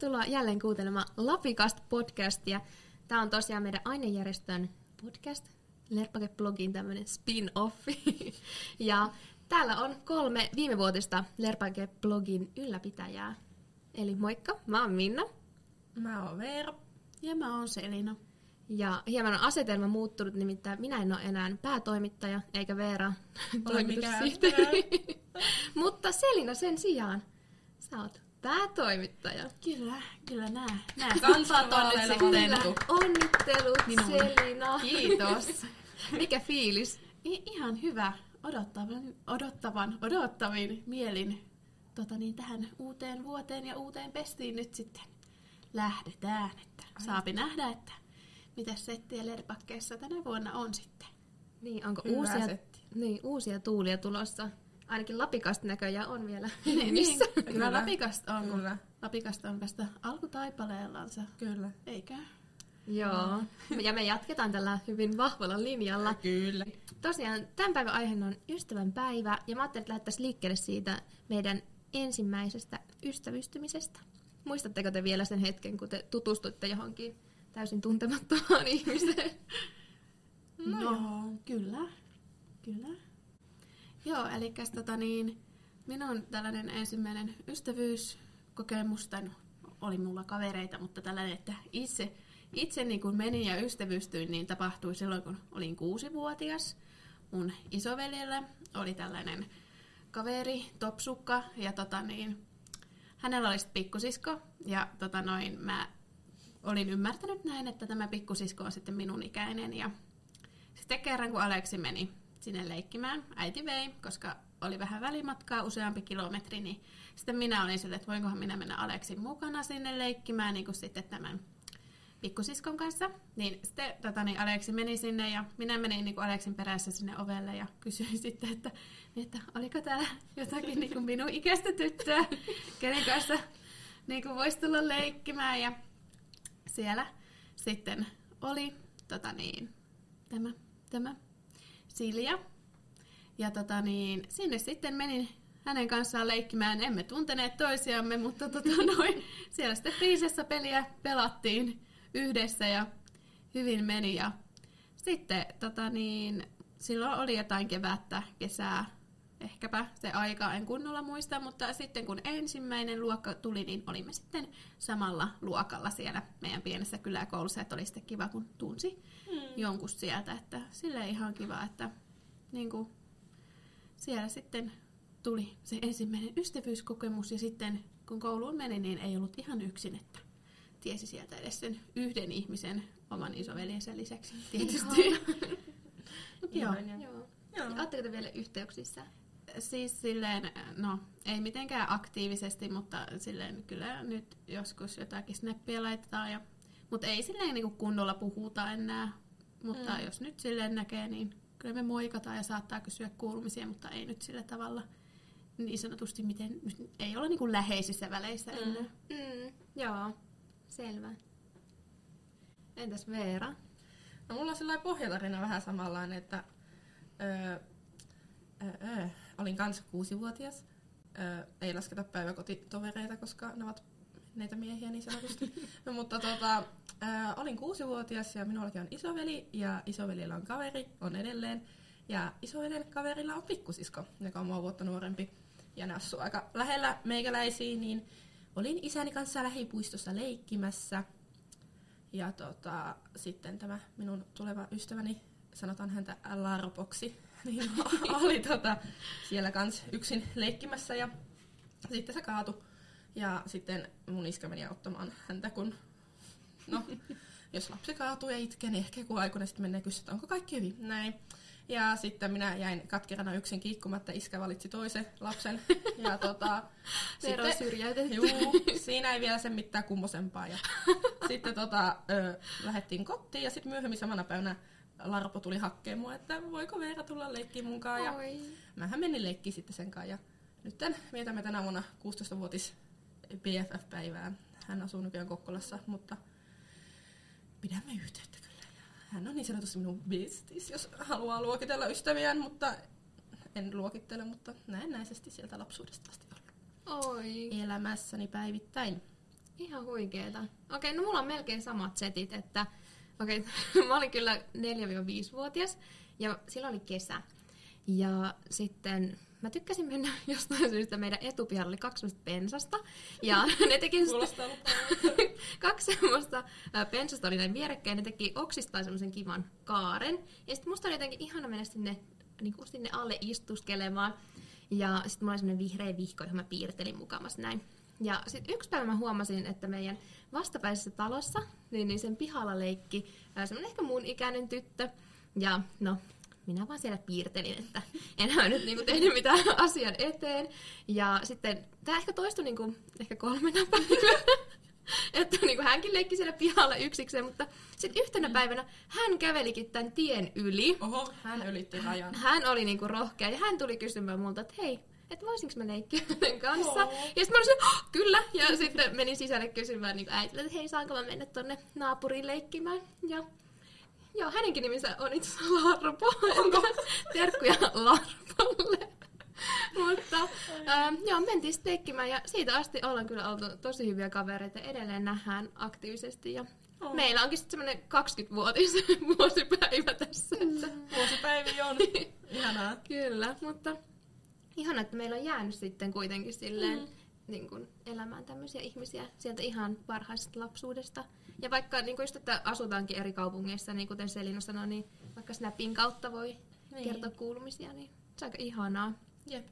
tervetuloa jälleen kuuntelemaan Lapikast-podcastia. Tämä on tosiaan meidän ainejärjestön podcast, Lerpake-blogin tämmöinen spin-offi. ja täällä on kolme viimevuotista Lerpake-blogin ylläpitäjää. Eli moikka, mä oon Minna. Mä oon Veera. Ja mä oon Selina. Ja hieman on asetelma muuttunut, nimittäin minä en ole enää päätoimittaja, eikä Veera toimitussihteeri. Mutta Selina sen sijaan, sä oot päätoimittaja. Kyllä, kyllä nää. nää Kansat on nyt sitten. Onnittelut Minun. Selina. Kiitos. Mikä fiilis? I- ihan hyvä. Odottavan, odottavan, odottavin mielin tota niin, tähän uuteen vuoteen ja uuteen pestiin nyt sitten lähdetään. Että saapi nähdä, että mitä settiä lerpakkeessa tänä vuonna on sitten. Niin, onko Hyvä uusia, setti. niin, uusia tuulia tulossa? Ainakin Lapikasta näköjään on vielä Niin, menevissä. kyllä, Kyllä. Lapikasta on, Kyllä. Lapikasta on vasta alkutaipaleellansa, Kyllä. eikö? Joo. Ja me jatketaan tällä hyvin vahvalla linjalla. Kyllä. Tosiaan tämän päivän aiheena on ystävän päivä, ja mä ajattelin, että lähdettäisiin liikkeelle siitä meidän ensimmäisestä ystävystymisestä. Muistatteko te vielä sen hetken, kun te tutustuitte johonkin täysin tuntemattomaan ihmiseen? No, joo, kyllä. Kyllä. Joo, eli tota niin, minun tällainen ensimmäinen ystävyyskokemus, tai oli mulla kavereita, mutta tällainen, että itse, itse niin kun menin ja ystävystyin, niin tapahtui silloin, kun olin kuusivuotias. Mun isoveljellä oli tällainen kaveri, topsukka, ja tota niin, hänellä oli sitten pikkusisko, ja tota noin, mä olin ymmärtänyt näin, että tämä pikkusisko on sitten minun ikäinen, ja sitten kerran, kun Aleksi meni sinne leikkimään, äiti vei, koska oli vähän välimatkaa, useampi kilometri, niin sitten minä olin sille, että voinkohan minä mennä Aleksin mukana sinne leikkimään, niin kuin sitten tämän pikkusiskon kanssa. Niin sitten tota, niin Aleksi meni sinne ja minä menin niin kuin Aleksin perässä sinne ovelle ja kysyin sitten, että, että oliko täällä jotakin niin kuin minun ikäistä tyttöä, kenen kanssa niin kuin voisi tulla leikkimään. Ja siellä sitten oli tota niin, tämä, tämä Silja. Ja tota niin, sinne sitten menin hänen kanssaan leikkimään. Emme tunteneet toisiamme, mutta tota noin, siellä sitten prinsessapeliä pelattiin yhdessä ja hyvin meni. Ja sitten tota niin, silloin oli jotain kevättä, kesää, ehkäpä se aika en kunnolla muista, mutta sitten kun ensimmäinen luokka tuli, niin olimme sitten samalla luokalla siellä meidän pienessä kyläkoulussa, että oli sitten kiva, kun tunsi Hmm. jonkun sieltä, että sille ihan kiva, että niin kuin, siellä sitten tuli se ensimmäinen ystävyyskokemus ja sitten kun kouluun meni, niin ei ollut ihan yksin, että tiesi sieltä edes sen yhden ihmisen oman isoveljensä lisäksi tietysti. Mut Joo. Joo. Joo. Oletteko te vielä yhteyksissä? Siis silleen, no ei mitenkään aktiivisesti, mutta silleen kyllä nyt joskus jotakin snappia laitetaan. Ja, mutta ei silleen niin kunnolla puhuta enää. Mutta mm. jos nyt silleen näkee, niin kyllä me moikataan ja saattaa kysyä kuulumisia, mutta ei nyt sillä tavalla niin sanotusti, miten ei ole niin kuin läheisissä väleissä mm. enää. Mm, joo, selvä. Entäs Veera? No mulla on sellainen pohjatarina vähän samanlainen, että öö, öö, öö, olin kanssa kuusivuotias. Öö, ei lasketa päiväkotitovereita, koska ne ovat neitä miehiä niin sanotusti. no, mutta tota, öö, olin kuusivuotias ja minullakin on isoveli ja isovelillä on kaveri, on edelleen. Ja isoveljen kaverilla on pikkusisko, joka on mua vuotta nuorempi ja ne asuu aika lähellä meikäläisiin, niin olin isäni kanssa lähipuistossa leikkimässä. Ja tota, sitten tämä minun tuleva ystäväni, sanotaan häntä Larpoksi, niin oli tota, siellä kans yksin leikkimässä ja sitten se kaatui. Ja sitten mun iskä meni auttamaan häntä, kun no, jos lapsi kaatuu ja itkee, niin ehkä joku aikuinen sitten menee kysyä, että onko kaikki hyvin. Näin. Ja sitten minä jäin katkerana yksin kiikkumatta, iskä valitsi toisen lapsen. Ja tota, on syrjäytetty. Juu, siinä ei vielä sen mitään kummosempaa. Ja sitten tota, ö, lähdettiin kotiin ja sitten myöhemmin samana päivänä Larpo tuli hakkeen mua, että voiko Veera tulla leikkiin munkaan. Ja mähän menin leikkiin sitten sen kanssa. Ja nyt vietämme tänä vuonna 16-vuotis BFF-päivää. Hän asuu nykyään Kokkolassa, mutta pidämme yhteyttä kyllä. Ja hän on niin sanotusti minun bestis, jos haluaa luokitella ystäviään, mutta en luokittele, mutta näennäisesti sieltä lapsuudesta asti ollut Oi. elämässäni päivittäin. Ihan huikeeta. Okei, no mulla on melkein samat setit, että okei, mä olin kyllä 4-5-vuotias ja silloin oli kesä. Ja sitten mä tykkäsin mennä jostain syystä meidän etupihalla oli kaksi pensasta. Ja ne teki Kuulostaa kaksi semmoista pensasta oli näin vierekkäin, ne teki oksistaan semmoisen kivan kaaren. Ja sitten musta oli jotenkin ihana mennä sinne, niin kuin sinne alle istuskelemaan. Ja sitten mulla oli semmoinen vihreä vihko, johon mä piirtelin mukamassa näin. Ja sitten yksi päivä mä huomasin, että meidän vastapäisessä talossa, niin, niin sen pihalla leikki semmoinen ehkä mun ikäinen tyttö. Ja no, minä vaan siellä piirtelin, että enää nyt niinku tehnyt mitään asian eteen. Ja sitten tämä ehkä toistui niinku, ehkä kolmena päivänä. että niinku hänkin leikki siellä pihalla yksikseen, mutta sitten yhtenä päivänä hän kävelikin tämän tien yli. Oho, hän ylitti rajan. Hän oli niinku rohkea ja hän tuli kysymään multa, että hei, että voisinko mä leikkiä hänen kanssa. Oo. Ja sitten mä olisin, oh, kyllä. Ja sitten menin sisälle kysymään niin äitille, että hei, saanko mä mennä tonne naapuriin leikkimään. Ja joo, hänenkin nimensä on itse asiassa Larpo. Onko? Terkkuja Larpolle. Mutta ähm, joo, mentiin sitten leikkimään ja siitä asti ollaan kyllä oltu tosi hyviä kavereita. Edelleen nähdään aktiivisesti ja Oh. meillä onkin sitten semmoinen 20-vuotis vuosipäivä tässä. Että Vuosipäivi on. Ihanaa. Kyllä, mutta ihana, että meillä on jäänyt sitten kuitenkin silleen mm. niin kuin elämään tämmöisiä ihmisiä sieltä ihan varhaisesta lapsuudesta. Ja vaikka niin kuin just, että asutaankin eri kaupungeissa, niin kuten Selina sanoi, niin vaikka Snapin kautta voi Niin. kertoa kuulumisia, niin se on aika ihanaa. Jep.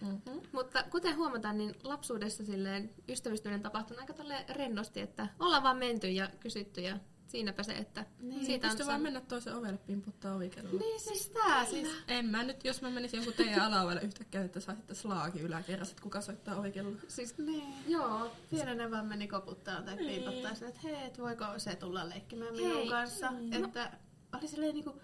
Mm-hmm. Mutta kuten huomataan, niin lapsuudessa silleen ystävystyminen tapahtuu aika rennosti, että ollaan vaan menty ja kysytty ja siinäpä se, että Niin, siitä on vaan mennä toisen ovelle pimputtaa ovikellolla. Niin siis tää siis. En mä nyt, jos mä menisin jonkun teidän alaovelle yhtäkkiä, että saisitte slaagi yläkerrassa, että kuka soittaa ovikellolla. Siis, Niin. joo, Vielä ne vaan meni koputtaa tai Niin. piipottaa sille, että hei, et voiko se tulla leikkimään Hei. minun kanssa. Mm. Että oli silleen niinku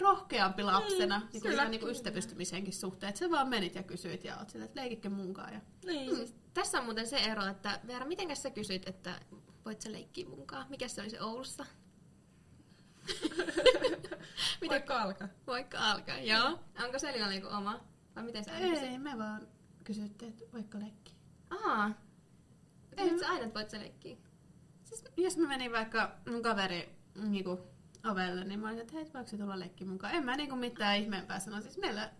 rohkeampi lapsena, Mm, niinku kyllä. ihan niinku ystävystymisenkin suhteen. Että sä vaan menit ja kysyit ja oot silleen, että leikikö munkaan. Ja... Niin. Siis tässä on muuten se ero, että Veera, mitenkäs sä kysyt, että voit sä leikkiä munkaan? Mikä se oli se Oulussa? Miten Voiko alkaa? voikka alkaa? Joo. Onko Selina niinku oma? Vai miten sä kysyt? Ei, me vaan kysyttiin, että voiko leikkiä. Ahaa. Ei. Kysyt sä aina, että voit sä leikkiä? Siis jos mä menin vaikka mun kaveri niinku, ovelle, niin mä olin, että hei, voiko se tulla leikkiä mukaan. En mä niinku mitään ihmeempää sano. Siis meillä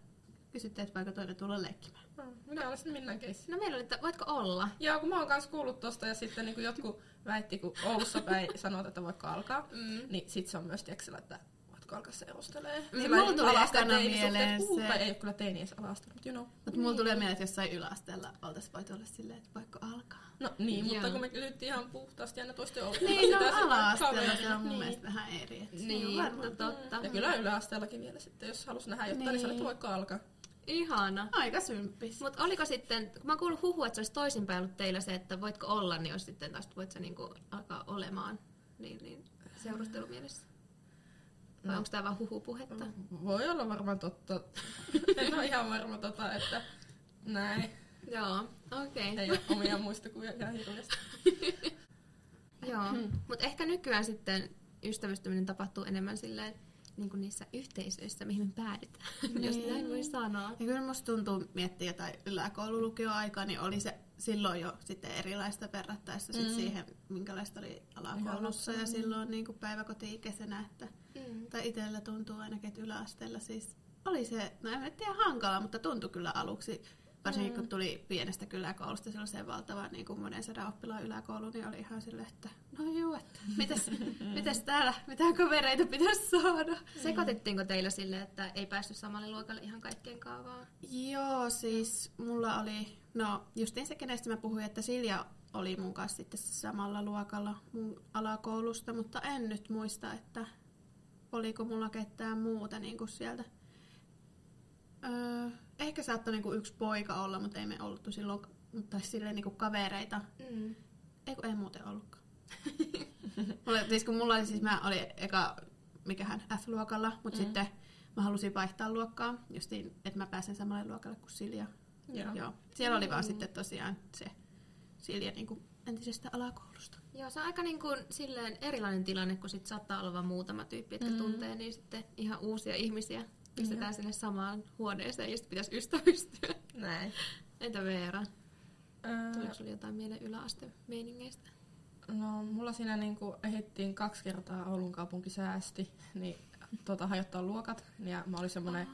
kysyttiin, että voiko toinen tulla leikkimään. Minä olisin Minnan keissi. No meillä oli, että voitko olla? Joo, kun mä oon kanssa kuullut tosta ja sitten niin jotkut väitti, kun Oulussa päin sanoo, että voiko alkaa, Mm. niin sit se on myös tiedätkö, että voitko alkaa. Mm, Sillä mulla tuli ekana mieleen se- tai ei ole kyllä teini edes ala-aste, mutta you know. Mutta mulla tulee mieleen, että jossain yläasteella oltais voitu olla silleen, että voiko alkaa. No niin, mutta kun me kysyttiin ihan puhtaasti aina toisten Oulussa. Niin, no ala-asteella kaveria. se on mun Niin. mielestä vähän eri. Et se Niin, on varmaan- totta. Ja kyllä yläasteellakin vielä sitten, jos halus nähdä jotain, niin, Niin. niin sanoit, että voiko alkaa. Ihana. Aika symppis. Mutta oliko sitten, kun mä oon kuullut huhua, että se olisi toisinpäin ollut teillä se, että voitko olla, niin olisi sitten taas, voit sä niinku alkaa olemaan niin, niin seurustelumielessä. Vai No. onko tämä vaan huhupuhetta? Voi olla varmaan totta. en ole ihan varma tota, että näin. Joo, okei. Okay. Ei ole omia muistikuvia ihan hirveästi. Joo, mutta ehkä nykyään sitten ystävystyminen tapahtuu enemmän silleen, niin kuin niissä yhteisöissä, mihin me päädytään, niin. jos näin voi sanoa. Ja kyllä musta tuntuu miettiä jotain yläkoululukioaikaa, niin oli se silloin jo sitten erilaista verrattaessa sit Mm. siihen, minkälaista oli alakoulussa ja silloin niin kuin päiväkoti-ikäisenä. Että, Mm. tai itsellä tuntuu ainakin, että yläasteella siis oli se, no en tiedä hankala, mutta tuntui kyllä aluksi. Varsinkin kun tuli pienestä kyläkoulusta sellaiseen valtavaan niin kuin monen sadan oppilaan yläkouluun, niin oli ihan silleen, että no juu, että mitäs, mitäs täällä, mitä kavereita pitäisi saada. Sekoitettiinko teillä sille, että ei päästy samalle luokalle ihan kaikkien kaavaa? Joo, siis mulla oli, no justiin se, kenestä mä puhuin, että Silja oli mun kanssa sitten samalla luokalla mun alakoulusta, mutta en nyt muista, että oliko mulla ketään muuta niin kuin sieltä. Öö, ehkä saattoi niin kuin yksi poika olla, mutta ei me oltu silloin, tai silleen niin kuin kavereita. Mm. Ei kun ei muuten ollutkaan. mulla, siis kun mulla oli siis, mä olin eka, mikähän F-luokalla, mutta Mm. sitten mä halusin vaihtaa luokkaa, justiin, että mä pääsen samalle luokalle kuin Silja. Joo. Joo. Siellä oli vaan Mm. sitten tosiaan se Silja niin kuin entisestä alakoulusta. Joo, se on aika niin kuin silleen erilainen tilanne, kun sit saattaa olla vain muutama tyyppi, jotka Mm. tuntee, niin sitten ihan uusia ihmisiä pistetään sinne samaan huoneeseen ja sitten pitäisi ystävystyä. Näin. Entä Veera? Öö, Tuleeko sulla jotain mieleen yläastemeiningeistä? no, mulla siinä niinku ehdittiin kaksi kertaa Oulun kaupunki säästi, niin tota, hajottaa luokat. Ja mä olin semmoinen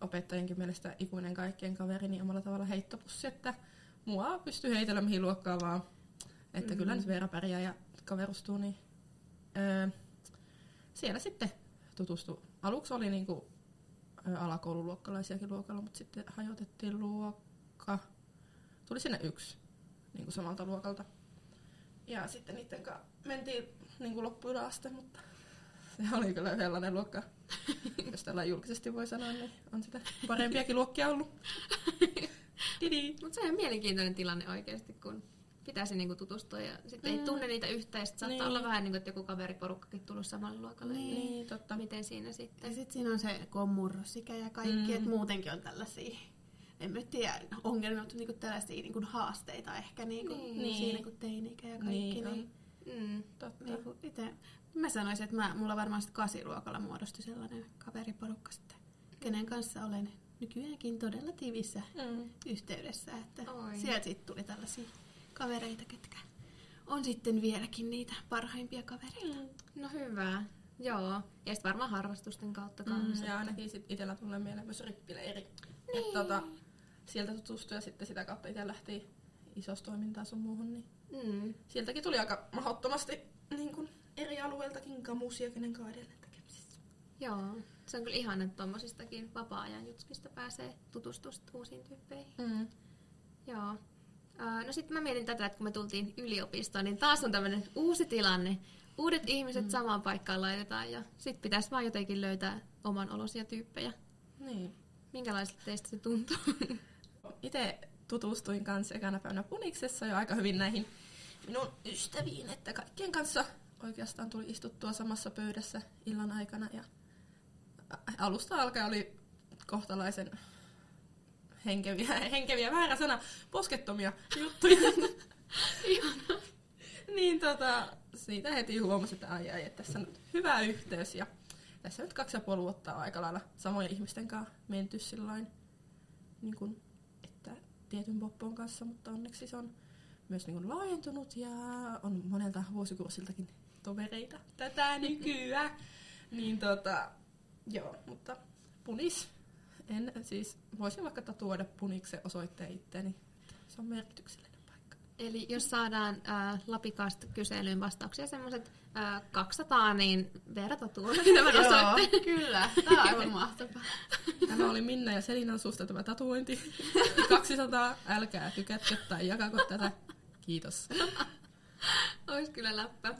opettajienkin mielestä ikuinen kaikkien kaveri, niin omalla tavalla heittopussi, että mua pystyy heitellä mihin luokkaan vaan. Että mm. kyllä nyt Veera pärjää ja kaverustuu, niin öö, siellä sitten tutustu. Aluksi oli niinku alakoululuokkalaisiakin luokalla, mutta sitten hajotettiin luokka. Tuli sinne yksi niinku samalta luokalta. Ja sitten niiden kanssa mentiin niinku loppuyläaste, mutta se oli kyllä sellainen luokka, jos tällä julkisesti voi sanoa, niin on sitä parempiakin luokkia ollut. Didi. Mutta se on ihan mielenkiintoinen tilanne oikeasti, kun pitäisi niinku tutustua ja sitten ei Mm. tunne niitä yhtä ja saattaa Niin. olla vähän niin kuin, että joku kaveriporukkakin tullut samalle luokalle. Niin. Niin. Niin, totta. Miten siinä Ja sitten? sitten siinä on se, kun on murrosikä ja kaikki, Mm. mm. että muutenkin on tällaisia, en mä tiedä, ongelmia, mutta niinku tällaisia niinku haasteita ehkä niinku, Niin. niin. siinä kun teini-ikä ja kaikki. Niin Niin. Mm. totta. niinku ite, mä sanoisin, että mä, mulla varmaan sitten kasiluokalla muodostui sellainen kaveriporukka sitten, kenen kanssa olen nykyäänkin todella tiivissä Mm. yhteydessä. Että Oi. sieltä sitten tuli tällaisia kavereita, ketkä on sitten vieläkin niitä parhaimpia kavereita. No hyvä. Joo. Ja sitten varmaan harrastusten kautta Mm, kanssa. ja ainakin sit itsellä tulee mieleen myös rippileiri. Niin. Et, tota, sieltä tutustui ja sitten sitä kautta itse lähti isostoimintaan sun muuhun, niin Mm. sieltäkin tuli aika mahdottomasti niin kun eri alueiltakin kamusia, kenen kanssa edelleen tekemisissä. Joo. Se on kyllä ihana, että tuommoisistakin vapaa-ajan jutskista pääsee tutustumaan uusiin tyyppeihin. Mm. Joo. Ää, No sitten mä mietin tätä, että kun me tultiin yliopistoon, niin taas on tämmöinen uusi tilanne. Uudet ihmiset mm. samaan paikkaan laitetaan ja sitten pitäisi vaan jotenkin löytää oman olosia tyyppejä. Niin. Minkälaiselta teistä se tuntuu? Itse tutustuin kanssa ekana päivänä Puniksessa jo aika hyvin näihin minun ystäviin, että kaikkien kanssa oikeastaan tuli istuttua samassa pöydässä illan aikana ja alusta alkaen oli kohtalaisen henkeviä, henkeviä väärä sana, poskettomia juttuja. niin tota, siitä heti huomasi, että ai ai, että tässä on nyt hyvä yhteys ja tässä nyt kaksi ja puoli vuotta on aika lailla samojen ihmisten kanssa menty sillain, niin kuin, että tietyn poppon kanssa, mutta onneksi se on myös niin kuin laajentunut ja on monelta vuosikurssiltakin tovereita tätä nykyään. niin tota, joo, mutta punis. En siis, voisin vaikka tatuoida puniksen osoitteen itteeni. Se on merkityksellinen paikka. Eli jos saadaan äh, Lapikasta kyselyyn vastauksia semmoiset äh, 200, niin verta tuo tämän osoitteen. Joo, kyllä. Tämä on aivan mahtavaa. Tämä oli Minna ja Selinan suusta tämä tatuointi. 200, älkää tykätkö tai jakako tätä. Kiitos. Olisi kyllä läppä.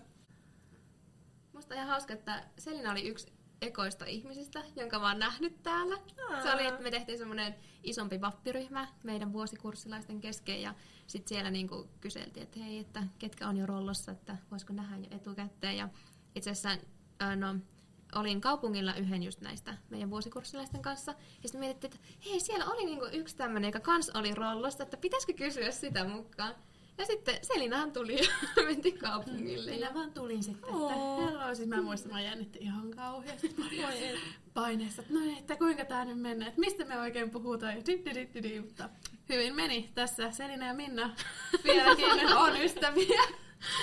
Musta on ihan hauska, että Selina oli yksi ekoista ihmisistä, jonka mä oon nähnyt täällä. Se oli, että me tehtiin semmoinen isompi vappiryhmä meidän vuosikurssilaisten kesken ja sitten siellä niinku kyseltiin, että hei, että ketkä on jo rollossa, että voisiko nähdä jo etukäteen. Ja itse asiassa no, olin kaupungilla yhden just näistä meidän vuosikurssilaisten kanssa. Ja sitten mietittiin, että hei, siellä oli niinku yksi tämmöinen, joka kans oli rollossa, että pitäisikö kysyä sitä mukaan. Ja sitten Selinahan tuli ja mentiin kaupungille. Minä Ja... vaan tulin sitten, Oo. että hello, siis mä muistan, mä jännitti ihan kauheasti. Paineessa, että no niin, että kuinka tää nyt menee, että mistä me oikein puhutaan, ja di, di, di, mutta hyvin meni. Tässä Selina ja Minna vieläkin on ystäviä.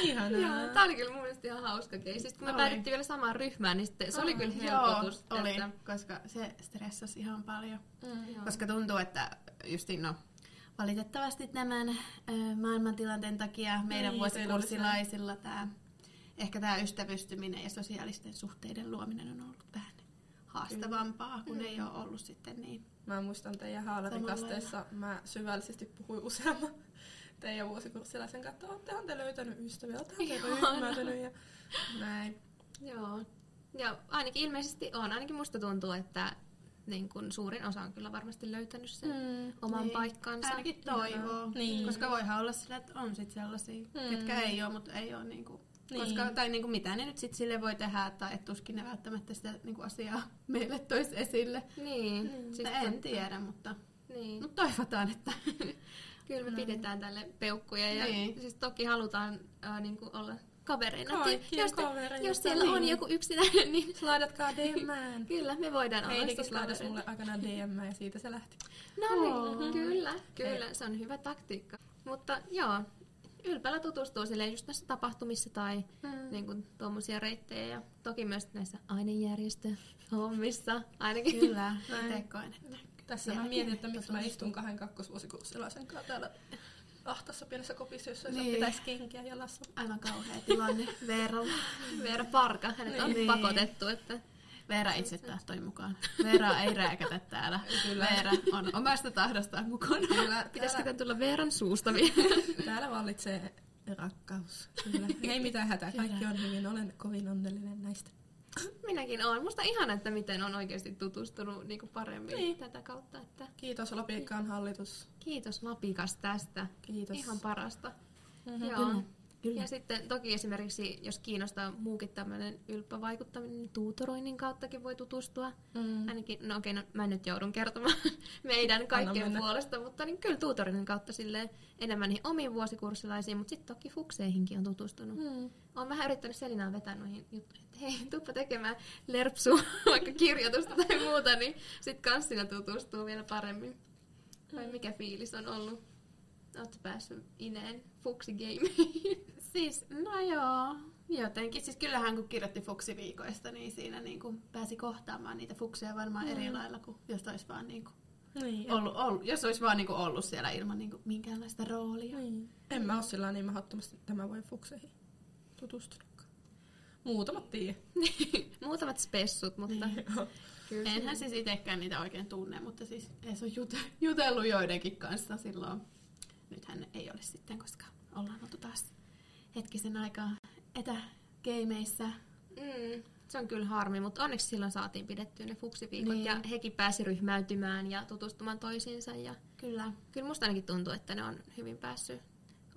Ihanaa. Joo, tää oli kyllä mun mielestä ihan hauska keissi. Sitten kun me Oli. päädyttiin vielä samaan ryhmään, niin sitten se oli kyllä Joo, helpotus. oli, Että, koska se stressasi ihan paljon. Mm. Joo. Koska tuntuu, että justiin no, valitettavasti tämän ö, maailmantilanteen takia meidän Niin, vuosikurssilaisilla tämä, ehkä tämä ystävystyminen ja sosiaalisten suhteiden luominen on ollut vähän haastavampaa, kun ei ole ollut sitten niin. Mä muistan teidän haalarikasteessa, mä syvällisesti puhuin useamman teidän vuosikurssilaisen kanssa, että oottehan te löytänyt ystäviä, oottehan te ja näin. Joo. Ja ainakin ilmeisesti on. Ainakin musta tuntuu, että niin kun suurin osa on kyllä varmasti löytänyt sen mm, oman niin. paikkansa. Ainakin toivoo. Niin. Koska voihan olla sillä, että on sit sellaisia, Mm. mm. ketkä ei ole, mutta ei ole niinku, Niin. koska, tai niinku mitä ne nyt sit sille voi tehdä, tai et tuskin ne välttämättä sitä niinku asiaa meille tois esille. Niin. Siis Siis en totta. tiedä, mutta, Niin. mutta toivotaan, että Kyllä me pidetään tälle peukkuja ja Niin. siis toki halutaan äh, niin kuin olla kavereina. Kaikkien jos, te- kavereita, jos siellä on niin. joku yksinäinen, niin Slaidatkaa DMään. kyllä me voidaan olla slaidasi kavereita. mulle aikanaan DM ja siitä se lähti. No niin, Oo. kyllä, kyllä, se on hyvä taktiikka. Mutta joo, ylpeällä tutustuu silleen just näissä tapahtumissa tai Mm. niin kuin, tuommoisia reittejä. Ja toki myös näissä ainejärjestöhommissa ainakin. Kyllä, itse koen, että Tässä mä mietin, että miksi mä istun kahden kakkosvuosikurssilaisen kanssa täällä ahtassa pienessä kopissa, jossa Niin. niin. pitäisi kenkiä jalassa. aivan kauhea tilanne Veeralla. Veera Parka, hänet on Niin. pakotettu, että Veera itse tahtoi mukaan. Veera ei rääkätä täällä. Kyllä. Veera on omasta tahdostaan mukana. Kyllä, pitäisikö tulla Veeran suusta vielä? täällä vallitsee rakkaus. Kyllä. Ei mitään hätää, kaikki on hyvin. Olen kovin onnellinen näistä. Minäkin olen. Musta ihan, että miten on oikeasti tutustunut niin kuin paremmin Niin. tätä kautta. Että Kiitos Lapikkaan hallitus. kiitos Lapikas tästä. Kiitos. Ihan parasta. Mhm. Joo. Kyllä, kyllä. Ja sitten toki esimerkiksi, jos kiinnostaa muukin tämmöinen ylppävaikuttaminen, niin tuutoroinnin kauttakin voi tutustua. Mm. Ainakin, no okei, no, mä nyt joudun kertomaan meidän kaikkien puolesta, mutta niin kyllä tuutorin kautta silleen enemmän niihin omiin vuosikurssilaisiin, mutta sitten toki fukseihinkin on tutustunut. Mm. Olen vähän yrittänyt Selinaan vetää noihin juttuihin, että hei, tuppa tekemään lerpsua, vaikka kirjoitusta tai muuta, niin sitten kans siinä tutustuu vielä paremmin. Vai mikä fiilis on ollut? Oletko päässyt ineen fuksigameihin? Siis, no joo, jotenkin. Siis kyllähän kun kirjoitti fuksiviikoista, niin siinä niin kuin pääsi kohtaamaan niitä fukseja varmaan eri lailla kuin jos olisi vaan niin kuin Niin, ollut, ollut, jos olisi vaan niin kuin ollut siellä ilman niin kuin minkäänlaista roolia. Niin. En mä oo sillä niin mahdottomasti tämän vuoden fukseihin tutustunutkaan. Muutamat tiedä. Muutamat spessut, mutta kyllä. Enhän siis itsekään niitä oikein tunne, mutta siis edes on jute- jutellut joidenkin kanssa silloin. Nythän ei ole sitten, koska ollaan oltu taas hetkisen aikaa etägeimeissa. Mm, se on kyllä harmi, mutta onneksi silloin saatiin pidettyä ne fuksiviikot Niin. ja hekin pääsi ryhmäytymään ja tutustumaan toisiinsa. Ja Kyllä. kyllä musta ainakin tuntuu, että ne on hyvin päässyt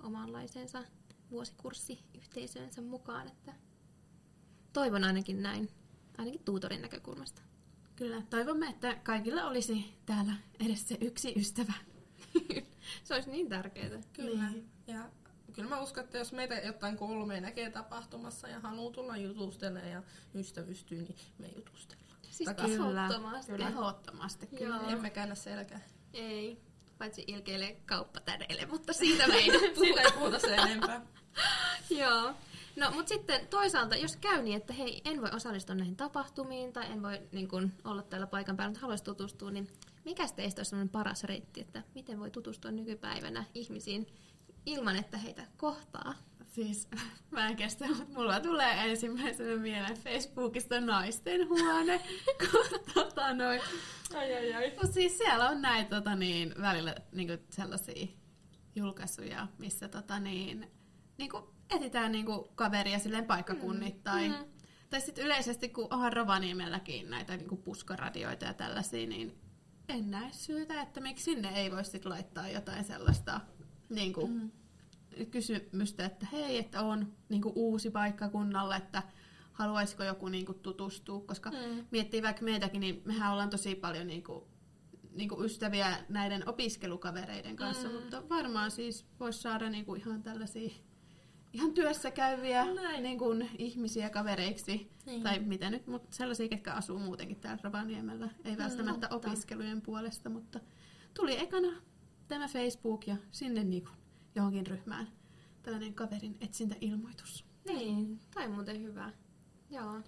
omanlaisensa vuosikurssiyhteisönsä mukaan. Että toivon ainakin näin, ainakin tuutorin näkökulmasta. Kyllä. Toivomme, että kaikilla olisi täällä edes se yksi ystävä. se olisi niin tärkeää. Kyllä. Niin. Ja kyllä mä uskon, että jos meitä jotain kolmea näkee tapahtumassa ja haluaa tulla jutustelemaan ja ystävystyy, niin me jutustellaan. Siis Takaisin. ehdottomasti. Ehdottomasti. Kyllä. Joo. Emme käännä selkää. Ei, paitsi ilkeilee kauppatädeille, mutta siitä me ei nyt Siitä ei puhuta sen enempää. Joo. No, mutta sitten toisaalta, jos käy niin, että hei, en voi osallistua näihin tapahtumiin tai en voi niin kun, olla täällä paikan päällä, mutta haluaisi tutustua, niin mikä teistä olisi sellainen paras reitti, että miten voi tutustua nykypäivänä ihmisiin ilman, että heitä kohtaa? Siis mä en kestä, mutta mulla tulee ensimmäisenä mieleen Facebookista naisten huone. kun tota noin. Ai ai ai. Mut siis siellä on näitä tota niin, välillä niinku sellaisia julkaisuja, missä tota niin, niinku etsitään niinku kaveria silleen paikkakunnittain. Mm. Tai sitten yleisesti, kun onhan Rovaniemelläkin näitä niinku puskaradioita ja tällaisia, niin en näe syytä, että miksi sinne ei voi sit laittaa jotain sellaista niinku, mm. kysymystä, että hei, että on niinku uusi paikkakunnalla, että haluaisiko joku niinku tutustua, koska Mm. miettii vaikka meitäkin, niin mehän ollaan tosi paljon niinku, niinku ystäviä näiden opiskelukavereiden kanssa, Mm. mutta varmaan siis voisi saada niinku ihan tällaisia ihan työssä käyviä Näin. niin kuin, ihmisiä kavereiksi, Niin. tai mitä nyt, mutta sellaisia, ketkä asuu muutenkin täällä Rovaniemellä, ei välttämättä totta. opiskelujen puolesta, mutta tuli ekana tämä Facebook ja sinne niin kuin, johonkin ryhmään tällainen kaverin etsintäilmoitus. Niin, tai muuten hyvä. Joo.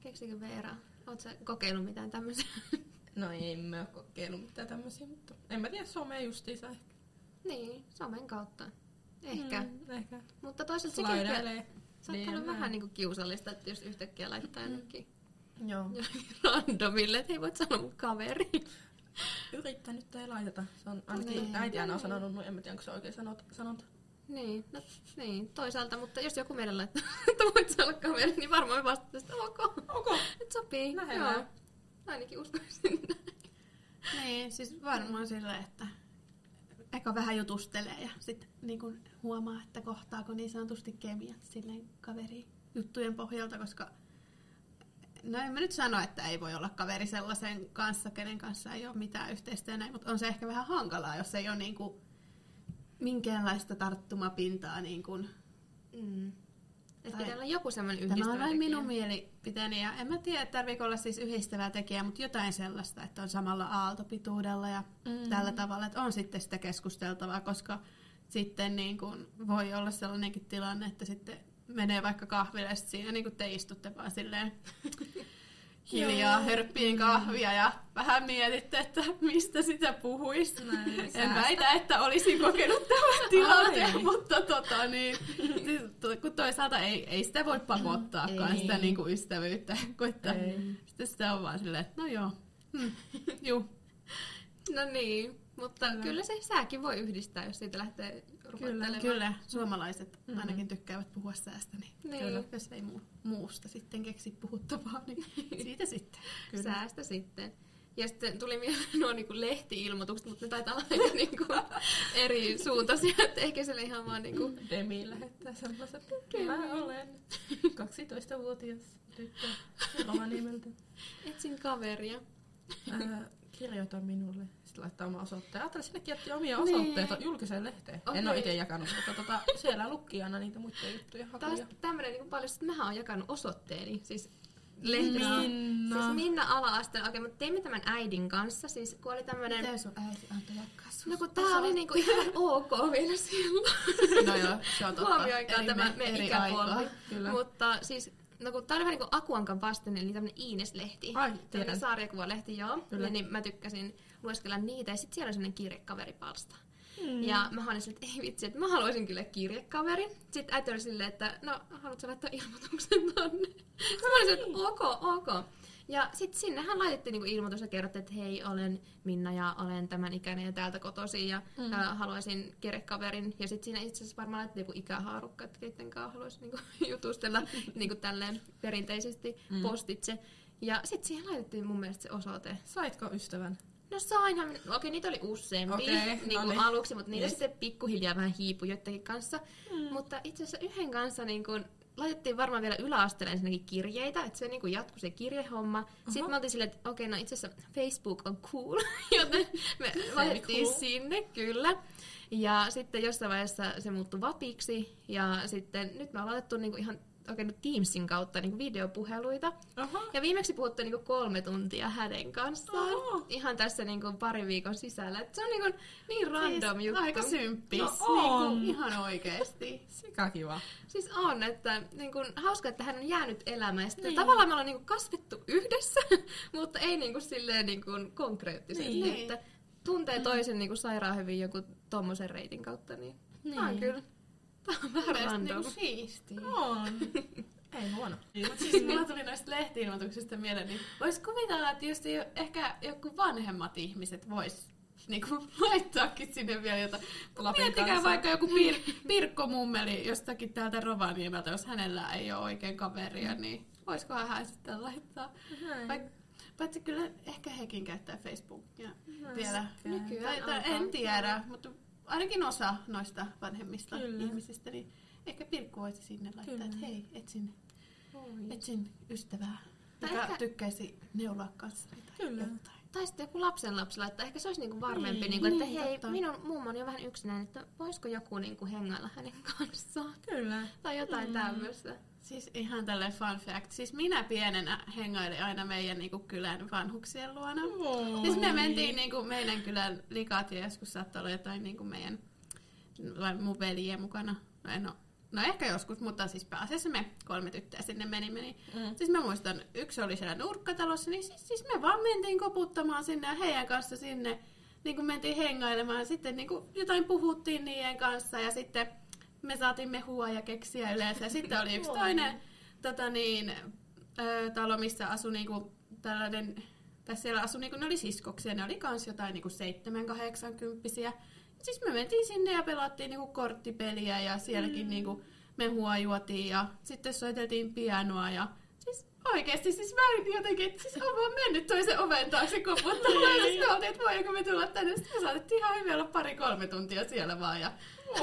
Keksikö Veera? Oletko kokeillut mitään tämmöisiä? No ei mä oo kokeillut mitään tämmöisiä, mutta en mä tiedä, some justiinsa ehkä. niin, somen kautta. Ehkä. Mm. Mm, ehkä. Mutta toisaalta sekin kyllä saattaa olla vähän niin kuin kiusallista, että jos yhtäkkiä laittaa jonnekin Joo. randomille, että ei voi sanoa mun kaveri. Yrittänyt ei laiteta. Se on ainakin Niin. äiti aina on sanonut, no en mä tiedä, onko se oikein sanot, sanonta. Niin, no, niin, toisaalta, mutta jos joku meidän laittaa, että voit sä olla kaveri, niin varmaan me vastataan, että ok, Ok. nyt sopii. Lähellä. Joo. Ainakin uskoisin. Niin, siis varmaan sillä, että eka vähän jutustelee ja sitten niin kun huomaa, että kohtaako niin sanotusti kemiat silleen kaveri juttujen pohjalta, koska no en mä nyt sano, että ei voi olla kaveri sellaisen kanssa, kenen kanssa ei ole mitään yhteistä ja näin, mutta on se ehkä vähän hankalaa, jos ei ole niin kuin minkäänlaista tarttumapintaa niin kuin Mm. Että pitää olla joku semmoinen Tämä on yhdistävä vain minun mielipiteeni ja en mä tiedä, tarviiko olla siis yhdistävää tekijää, mutta jotain sellaista, että on samalla aaltopituudella ja Mm. mm. tällä tavalla, että on sitten sitä keskusteltavaa, koska sitten niin kuin voi olla sellainenkin tilanne, että sitten menee vaikka kahville ja siinä niin te istutte vaan silleen hiljaa hörppiin kahvia ja vähän mietitte, että mistä sitä puhuisi. En väitä, että olisin kokenut tämän tilanteen, Ai. mutta tota, niin, kun toisaalta ei, ei sitä voi pakottaakaan Ei. sitä niin kuin ystävyyttä, kun että Ei. sitten sitä on vaan silleen, että no joo, hmm, juu, No niin, mutta Kyllä. kyllä se sääkin voi yhdistää, jos siitä lähtee rupattelemaan. Kyllä, suomalaiset Mhm. ainakin tykkäävät puhua säästä, niin Niin. kyllä, jos ei muu, muusta sitten keksi puhuttavaa, niin siitä sitten. Kyllä. Säästä sitten. Ja sitten tuli mieleen nuo niinku lehti-ilmoitukset, mutta ne taitaa olla aika niinku eri suuntaisia, että ehkä se ihan vaan niinku... Demi lähettää sellaiset, mä olen 12-vuotias tyttö Rovaniemeltä. Etsin kaveria. Ää, kirjoita minulle. Sitten laittaa oma osoitteen. Ajattelin, sinnekin jätti omia Niin. osoitteita julkiseen lehteen. En Okei. ole itse jakanut, mutta tota, siellä lukki aina niitä muiden juttuja Taas hakuja. tämmönen niinku paljon, että mähän oon jakanut osoitteeni, siis lehdessä. Minna. Siis Minna ala-asteen, okei, mutta teimme tämän äidin kanssa, siis kun oli tämmönen... Miten sun äiti antoi jakaa sun No kun tää oli niinku ihan ok vielä silloin. No joo, se on totta. Huomioikaa tämä me- meidän ikäpolvi. Mutta siis, no kun tää oli vähän niin kuin Akuankan vastine, eli tämmönen Iines-lehti. Ai, Tämmönen tiedän. sarjakuvalehti, joo. Kyllä. Ja niin mä tykkäsin lueskella niitä, ja sitten siellä oli semmonen kirjekaveripalsta. Mm. Ja mä olin silleen, että ei vitsi, että mä haluaisin kyllä kirjekaverin. Sitten äiti oli silleen, että no, haluatko laittaa ilmoituksen tonne? Sitten mä olin että ok, ok. Ja sitten sinnehän laitettiin niinku ilmoitus ja kerrottiin, että hei, olen Minna ja olen tämän ikäinen ja täältä kotoisin ja mm. ä, haluaisin kirjekaverin. Ja sitten siinä itse asiassa varmaan laitettiin joku ikähaarukka, että keitten kanssa haluaisi niinku jutustella niinku tälleen perinteisesti mm. postitse. Ja sitten siihen laitettiin mun mielestä se osoite. Saitko ystävän? No sainhan, okei niitä oli useampia Okei, niin no kuin niin. aluksi, mutta niitä Yes. sitten pikkuhiljaa vähän hiipui joidenkin kanssa. Mm. Mutta itse asiassa yhden kanssa niin kuin, laitettiin varmaan vielä yläasteelle ensinnäkin kirjeitä, että se niin kuin jatkui se kirjehomma. Uh-huh. Sitten me oltiin silleen, että okei, no itse asiassa Facebook on cool, joten me laitettiin cool. sinne, kyllä. Ja sitten jossain vaiheessa se muuttui vapiksi, ja sitten nyt me ollaan laitettu niin kuin ihan nyt Teamsin kautta niin kuin videopuheluita. Aha. Ja viimeksi puhuttiin niinku kolme tuntia hänen kanssaan. Oho. Ihan tässä niinku pari viikon sisällä. Et se on niinku niin random siis, juttu. Aika symppis. No niinku, on. ihan oikeesti. Sika kiva. Siis on, että niinku, hauska, että hän on jäänyt elämään. Sitten Niin. tavallaan me ollaan niinku kasvettu yhdessä, mutta ei niinku silleen niinku konkreettisesti. Niin. Että tuntee toisen niinku sairaan hyvin joku tommosen reitin kautta. Niin, niin. On Niin. kyllä tää on vähän Mielestäni random. niinku siistiä. On. Ei huono. Mutta siis mulla tuli noista lehti-ilmoituksista mieleen, niin vois kuvitella, että just jo, ehkä joku vanhemmat ihmiset vois niinku laittaakin sinne vielä jotain. Lapin Miettikää kanssa. vaikka joku pir- Pirkko Mummeli jostakin täältä Rovaniemeltä, jos hänellä ei ole oikein kaveria, niin voisikohan hän sitten laittaa. Vaik- paitsi kyllä ehkä hekin käyttää Facebookia vielä. Nykyään Tai, tai en tiedä, mutta ainakin osa noista vanhemmista Kyllä. ihmisistä, niin ehkä Pirkku voisi sinne laittaa, Kyllä. että hei, etsin Oi. Etsin ystävää, Tai joka ehkä- tykkäisi neulaa kanssani tai Kyllä. jotain. Tai sitten joku lapsen lapsella, että ehkä se olisi niinku varmempi, Niin, niinku, että niin, hei, totta. minun mummoni on vähän yksinäinen, että voisiko joku niinku hengailla hänen kanssaan. Kyllä. Tai jotain mm. tämmöistä. Siis ihan tälle fun fact. Siis minä pienenä hengailin aina meidän niinku kylän vanhuksien luona. Oi. Siis me mentiin niinku meidän kylän likat ja joskus saattoi olla jotain niinku meidän, vai mun veljiä mukana. No, en no ehkä joskus, mutta siis pääasiassa me kolme tyttöä sinne menimme. Niin Mm. Siis mä muistan, yksi oli siellä nurkkatalossa, niin siis, siis me vaan mentiin koputtamaan sinne ja heidän kanssa sinne niin kuin mentiin hengailemaan. Sitten niin kuin jotain puhuttiin niiden kanssa ja sitten me saatiin mehua ja keksiä yleensä. Ja sitten oli yksi toinen tota niin, ö, talo, missä asui niin kuin tällainen, tai siellä asui, niin kuin, ne oli siskoksia, ne oli kans jotain niin kuin 7-80 Siis me mentiin sinne ja pelattiin niin kuin korttipeliä ja sielläkin mm. niin kuin mehua juotiin ja sitten soiteltiin pianoa ja siis oikeesti siis mä olin jotenkin, että siis on vaan mennyt toisen oven taakse koputtamaan ja sitten oltiin, että voiko me tulla tänne. Sitten me saatettiin ihan hyvin olla pari-kolme tuntia siellä vaan ja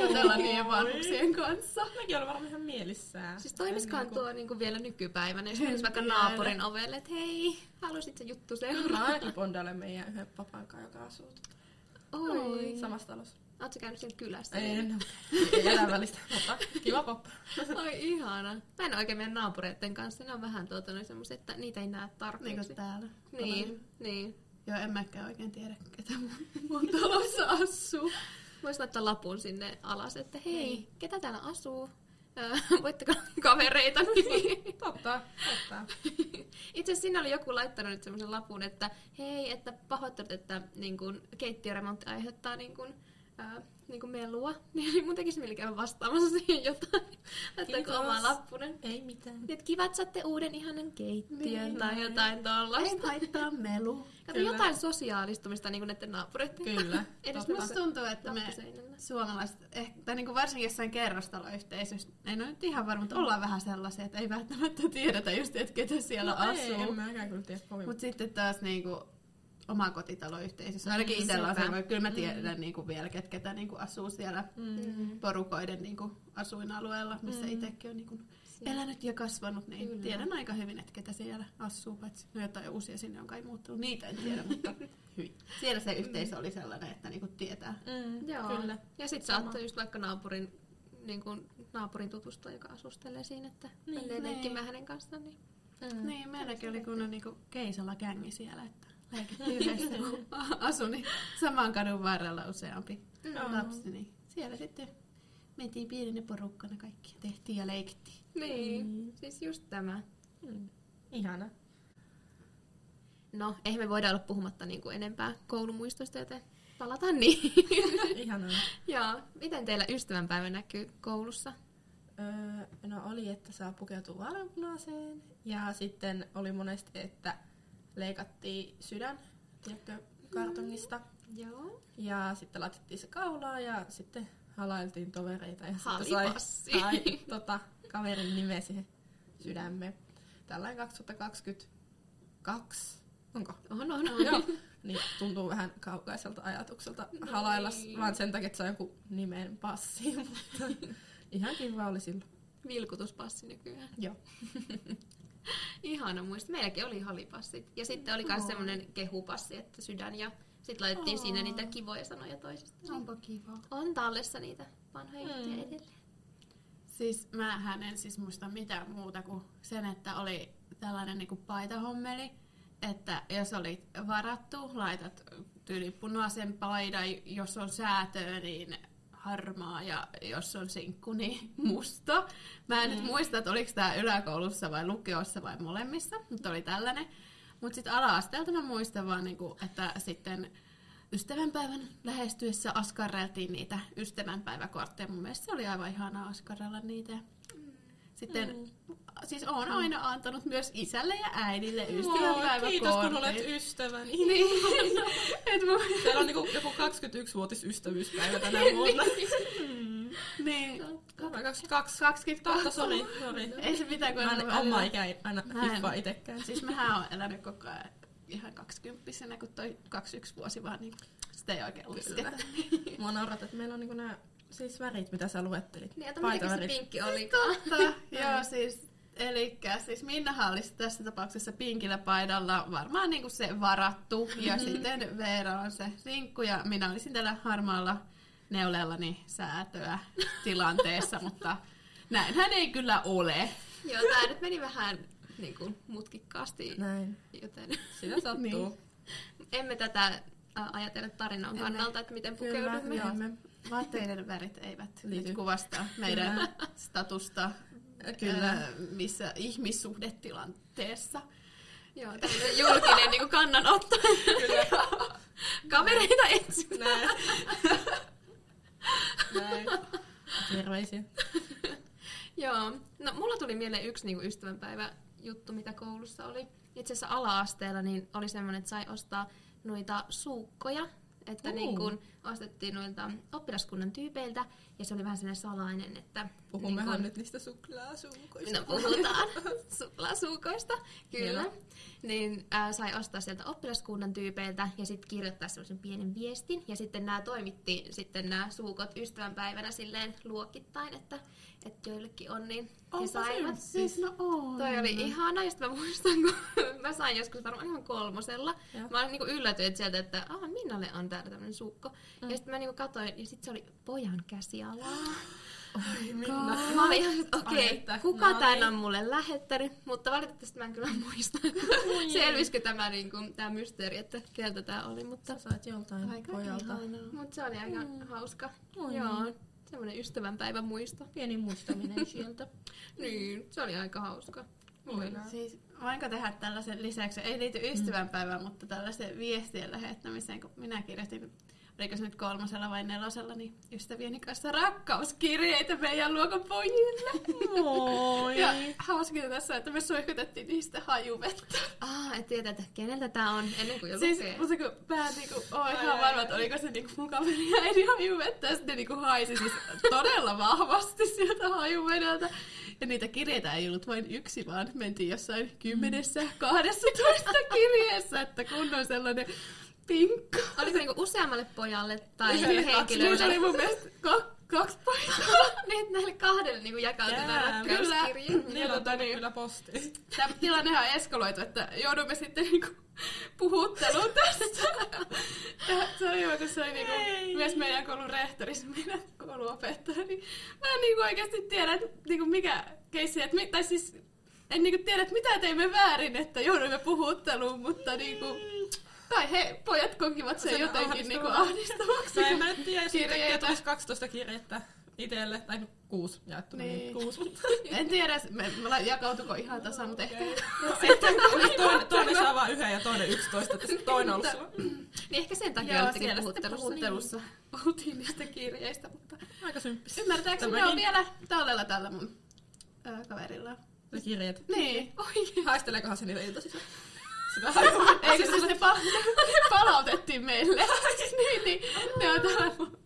jutella niiden vanhuksien kanssa. Mäkin olen varmaan ihan mielissään. Siis toimisikohan En tuo niinku vielä nykypäivänä, jos En menisi vaikka naapurin ovelle, että hei, haluaisit se juttu Mä seuraa? ainakin bondailen meidän yhden papan kanssa, joka asuu Oi. samassa talossa. Ootko käynyt siellä kylässä? En. Ei elä välistä, mutta kiva poppa. Oi ihana. Mä en oikein meidän naapureiden kanssa, ne on vähän tuota, noin semmosia, että niitä ei näe Niin tarpeeksi. kuin täällä. Niin, niin. Joo, en mäkään oikein tiedä, ketä mun, mun talossa asuu. Voisi laittaa lapun sinne alas, että hei, ketä täällä asuu? Voitteko kavereita? Totta, totta. Itse asiassa oli joku laittanut nyt semmoisen lapun, että hei, että pahoittelut, että niin kun, keittiöremontti aiheuttaa niin kun, ää, niin kun melua. Niin mun tekisi mieli käydä vastaamassa siihen jotain. Kiitos. oma lappunen? Ei mitään. Niin, että kiva, että saatte uuden ihanan keittiön Niin, tai jotain tollaista. Ei haittaa melu. Kato jotain sosiaalistumista niin kuin näiden naapureiden Kyllä. Edes. Musta tuntuu, että me suomalaiset, ehkä, tai niin varsinkin jossain kerrostaloyhteisössä, ei no nyt ihan varma, mutta ollaan vähän sellaisia, että ei välttämättä tiedetä just, että ketä siellä no, Ei, asuu. en mäkään kyllä tiedä kovin. Mutta sitten taas niinku omakotitaloyhteisössä, ainakin Mm, itsellä on sepä. se, kyllä mä tiedän niinku vielä, ketkä ketä niinku asuu siellä Mm. porukoiden niinku asuinalueella, missä Mm. itsekin on niinku Siellä. elänyt ja kasvanut, niin Kyllä. tiedän aika hyvin, että ketä siellä asuu, paitsi no jotain uusia sinne on kai muuttunut, niitä en tiedä, mutta hyvin. Siellä se yhteisö oli sellainen, että niinku tietää. Mm, Joo. Kyllä. Ja sitten saattaa just vaikka naapurin, niin kuin, naapurin tutustua, joka asustelee siinä, että Niin, niin, niin. leikkimään hänen kanssaan. Niin. Mm. Niin, meilläkin oli kunnon niinku keisalla kängi siellä, että yhdessä, kun asui, niin saman kadun varrella useampi Joo. lapsi, niin siellä sitten mentiin pienenä porukkana kaikki ja tehtiin ja leikittiin. Niin, Mm. siis just tämä. Mm. Ihana. No, eihän me voida olla puhumatta niin kuin enempää koulumuistoista, joten palataan niin. Ihanaa. Joo, miten teillä ystävänpäivä näkyy koulussa? Öö, no oli, että saa pukeutua vaaleanpunaiseen. Ja sitten oli monesti, että leikattiin sydän, tiedätkö, kartongista. Joo. Ja sitten laitettiin se kaulaa ja sitten halailtiin tovereita. Ja sitten sai, sai tota, kaverin nimen siihen sydämeen. Tällainen 2022. Onko? On, on. Joo. Niin tuntuu vähän kaukaiselta ajatukselta No halailla, niin. vaan sen takia, että saa joku nimen passi. Mutta ihan kiva oli silloin. Vilkutuspassi nykyään. Joo. Ihana muista. Meilläkin oli halipassit. Ja sitten oli myös semmoinen kehupassi, että sydän ja sitten laitettiin Oo. siinä niitä kivoja sanoja toisista. Onpa kiva. On tallessa niitä vanhoja Mm. juttuja edelleen. Siis mähän en siis muista mitään muuta kuin sen, että oli tällainen niinku paitahommeli, että jos oli varattu, laitat tyyli punaisen paidan, jos on säätöä, niin harmaa ja jos on sinkku, niin musta. Mä en mm. nyt muista, että oliko tämä yläkoulussa vai lukiossa vai molemmissa, mutta oli tällainen. Mutta sitten ala-asteelta mä muistan vaan, niinku, että sitten ystävänpäivän lähestyessä askarreltiin niitä ystävänpäiväkortteja. Mun mielestä se oli aivan ihanaa askarrella niitä. Sitten, mm. siis oon aina antanut myös isälle ja äidille ystävänpäiväkortin. Kiitos kun olet ystäväni. Niin. Et mun, Täällä on niinku joku 21-vuotis ystävyyspäivä tänä vuonna. niin. 22. 20 Totta, sori, sori. Ei se mitään, kun Mä en oma ikä aina hiffaa itekään. Siis mähän on elänyt koko ajan ihan kaksikymppisenä, kun toi 21 vuosi vaan niin sitä ei oikein lasketa. Mua naurat, että meillä on niinku nämä siis värit, mitä sä luettelit. Niin, että mikä se pinkki olikaan. Totta, joo siis Eli siis Minnahan oli tässä tapauksessa pinkillä paidalla varmaan niin kuin se varattu ja sitten Veera on se sinkku ja minä olisin tällä harmaalla neulellani säätöä tilanteessa, mutta näinhän ei kyllä ole. Joo, tää nyt meni vähän niin kuin, mutkikkaasti, Näin. joten Sitä sattuu. Niin. emme tätä ajatella tarinan kannalta, että miten Kyllä, pukeudumme. joo. Vaatteiden värit eivät Liity. nyt kuvasta meidän statusta, Kyllä. ää, missä ihmissuhdetilanteessa. Joo, tämmöinen julkinen niin kuin kannanotto. Kavereita etsin. Näin. Näin. Terveisiä. Joo, no mulla tuli mieleen yksi niin kuin ystävänpäivä juttu, mitä koulussa oli. Itse asiassa ala-asteella niin oli semmoinen, että sai ostaa noita suukkoja. Että Uu. niin kun ostettiin noilta oppilaskunnan tyypeiltä, ja se oli vähän sellainen salainen, että... Puhummehan niin kun- nyt niistä suklaasuukoista. No puhutaan suklaasuukoista, kyllä. Hienoa. Niin äh, sai ostaa sieltä oppilaskunnan tyypeiltä ja sitten kirjoittaa sellaisen pienen viestin. Ja sitten nämä toimitti sitten nämä suukot ystävänpäivänä silleen luokittain, että, että joillekin on, niin he Onpa saivat. se- Siis no on. Toi oli ihana, ja sitten mä muistan, kun mä sain joskus varmaan ihan kolmosella. Joo. Mä olin niinku yllätynyt sieltä, että ah, Minnalle on täällä tämmönen suukko. Mm. Ja sitten mä niinku katsoin, ja sitten se oli pojan käsialaa. Oi, Minna. Mä olin ihan, että okei, että, kuka no tän niin. on mulle lähettänyt, mutta valitettavasti mä en kyllä muista. Selvisikö tämä, niin kuin, tämä mysteeri, että keltä tämä oli, mutta, Sä sait joltain Aika pojalta. mutta se oli aika hauska. Oi. Joo, semmoinen ystävänpäivän muisto. Pieni muistaminen sieltä. Niin, se oli aika hauska. Voidaan. Siis voinko tehdä tällaisen lisäksi, ei liity ystävänpäivään, mutta tällaisen viestien lähettämiseen, kun minä kirjoitin, oliko se nyt kolmosella vai nelosella, niin ystävieni kanssa rakkauskirjeitä meidän luokan pojille. Moi. Ja hauskinta tässä, että me suihkutettiin niistä hajuvettä. Ah, et tiedä, että keneltä tämä on ennen kuin jo Siis, lukee. mutta kun mä niinku, oon ihan varma, että oliko se niinku mun kaveri äidin hajuvettä, ja sitten niinku haisi siis todella vahvasti sieltä hajuvedeltä. Ja niitä kirjeitä ei ollut vain yksi, vaan mentiin jossain kymmenessä, kahdessatoista kirjeessä, että kun on sellainen pinkka. Oliko se niinku useammalle pojalle tai Yhdelle kaksi. henkilölle? Niitä oli mun mielestä ka- kaksi pojaa. niin, näille kahdelle niinku jakautui nämä Jää, rakkauskirjeet. Ja Niillä on tota niin, kyllä posti. Tämä tilannehan on eskaloitu, että joudumme sitten niinku puhutteluun tästä. Ja se oli hyvä, kun se oli niinku myös meidän koulun rehtori, se meidän kouluopettaja. Niin mä en niinku oikeasti tiedä, että niinku mikä keissi, että, mi- tai siis en niinku tiedä, että mitä teimme väärin, että jouduimme puhutteluun, mutta niinku, tai he, pojat kokivat sen Sen jotenkin niinku ahdistavaksi. Mä en mä nyt tiedä, siitä Kirjeitä. tulisi 12 kirjettä itselle, tai no, kuusi jaettu, niin, Niin. niin kuusi. En tiedä, me, me jakautuko ihan tasan, mutta ehkä Sitten toinen, toinen saa vaan yhden ja toinen yksitoista, että sitten toinen on ollut sulla. Niin ehkä sen takia Joo, olettekin siellä puhuttelussa. puhuttelussa puhuttiin niistä kirjeistä, mutta Aika symppis. ymmärtääkseni ne on vielä tallella tällä mun kaverilla. Ne kirjeet. Niin. Oi. Haisteleekohan se niitä iltaisin? Eikö siis ne, pal- ne palautettiin meille? niin, niin. Ne on täällä mun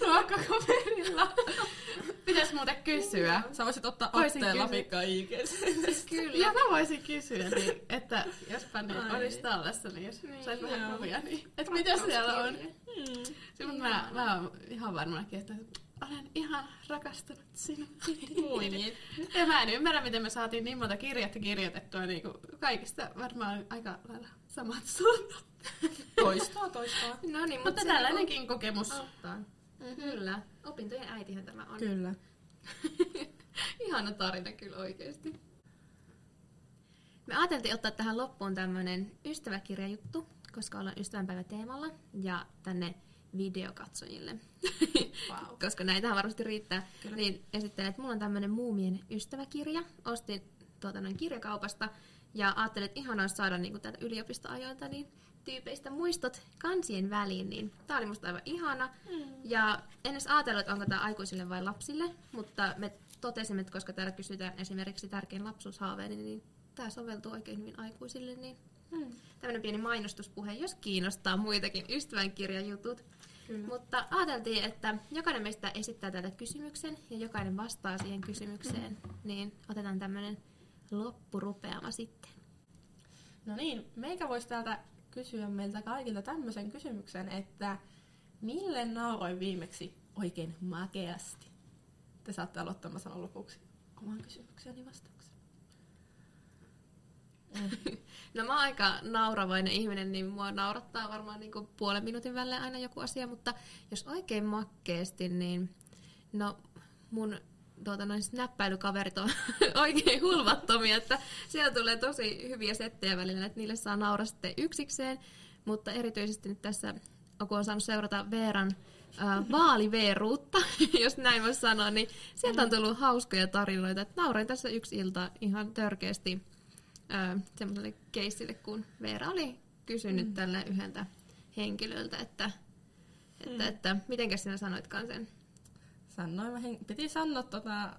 ruokakaverilla. Pitäis muuten kysyä. Sä voisit ottaa Voisin otteen kysyä. Lapikkaa IGC. Kyllä. Ja mä voisin kysyä, niin, että jospa ne Ai. olisi tallessa, niin jos Niin, sais vähän kuvia, niin että mitä siellä on. Hmm. Sitten mä, mä oon ihan varmakin, että olen ihan rakastunut sinua. Voi niin. Ja mä en ymmärrä, miten me saatiin niin monta kirjettä kirjoitettua, niin kuin kaikista varmaan aika lailla samat sanat. Toistoa, toistoa. No niin, Mutta se tällainenkin kokemus. niinku auttaa. Kyllä. Opintojen äitihän tämä on. Kyllä. Ihana tarina kyllä oikeasti. Me ajateltiin ottaa tähän loppuun tämmönen ystäväkirjajuttu, koska ollaan ystävänpäivä teemalla ja tänne videokatsojille. Wow. koska näitähän varmasti riittää. Kyllä. Niin esittelen, että mulla on tämmönen muumien ystäväkirja. Ostin tuota noin kirjakaupasta ja ajattelin, että ihanaa olisi saada niin täältä yliopistoajoilta niin tyypeistä muistot kansien väliin, niin tää oli musta aivan ihana. Mm. Ja en edes ajatellut, että onko tämä aikuisille vai lapsille, mutta me totesimme, että koska täällä kysytään esimerkiksi tärkein lapsuushaaveeni, niin tämä soveltuu oikein hyvin aikuisille, niin Mm. tämmöinen pieni mainostuspuhe, jos kiinnostaa muitakin ystävänkirjajutut. Kyllä. Mutta ajateltiin, että jokainen meistä esittää täältä kysymyksen ja jokainen vastaa siihen kysymykseen, niin otetaan tämmöinen loppurupeama sitten. No niin, meikä voisi täältä kysyä meiltä kaikilta tämmöisen kysymyksen, että mille nauroin viimeksi oikein makeasti? Te saatte sanon lopuksi oman kysymykseni No mä oon aika nauravainen ihminen, niin mua naurattaa varmaan niin kuin puolen minuutin välein aina joku asia, mutta jos oikein makkeesti, niin no mun tuota, noin snappäilykaverit on oikein hulvattomia, että siellä tulee tosi hyviä settejä välillä, että niille saa nauraa sitten yksikseen, mutta erityisesti nyt tässä, kun on saanut seurata Veeran äh, vaaliveeruutta, jos näin voisi sanoa, niin sieltä on tullut hauskoja tarinoita, että nauroin tässä yksi ilta ihan törkeästi äh, semmoiselle keissille, kun Veera oli kysynyt mm. tälle yhdeltä henkilöltä, että, että, mm. että mitenkäs sinä sanoitkaan sen? Sanoin, piti sanoa tota,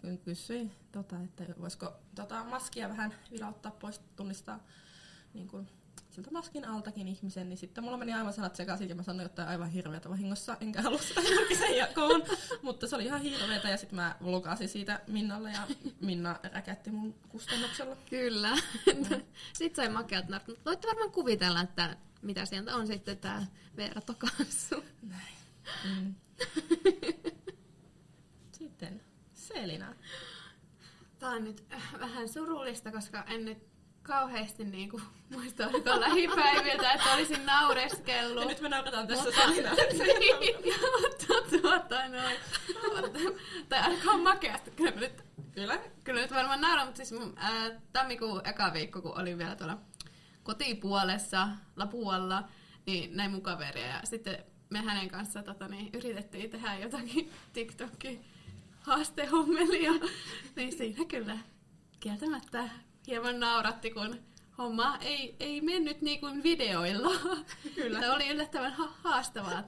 ky- kysyin, tota, että voisiko tota, maskia vähän vilauttaa pois, tunnistaa niin kuin, siltä maskin altakin ihmisen, niin sitten mulla meni aivan sanat sekaisin ja mä sanoin jotain aivan hirveätä vahingossa, enkä halua sitä julkisen jakoon, mutta se oli ihan hirveätä ja sitten mä lukasin siitä Minnalle ja Minna räkätti mun kustannuksella. Kyllä. sitten sai makeat nartut. Voitte varmaan kuvitella, että mitä sieltä on sitten tämä Veera Tokassu. Mm. Sitten Selina. Tää on nyt äh, vähän surullista, koska en nyt kauheasti niinku, muista oliko lähipäiviltä, että olisin naureskellut. Ja nyt me nauretaan tässä salina. mutta tuota noin. tai ainakaan makeasti. Kyllä, nyt, Kyllä. kyllä nyt varmaan nauran, mutta siis ää, tammikuun eka viikko, kun olin vielä tuolla kotipuolessa, Lapualla, niin näin mun kaveria. Ja sitten me hänen kanssa tota, niin, yritettiin tehdä jotakin TikTokin haastehommelia. niin siinä kyllä kieltämättä hieman nauratti, kun homma ei, ei mennyt niin kuin videoilla. Kyllä. Se oli yllättävän ha- haastavaa,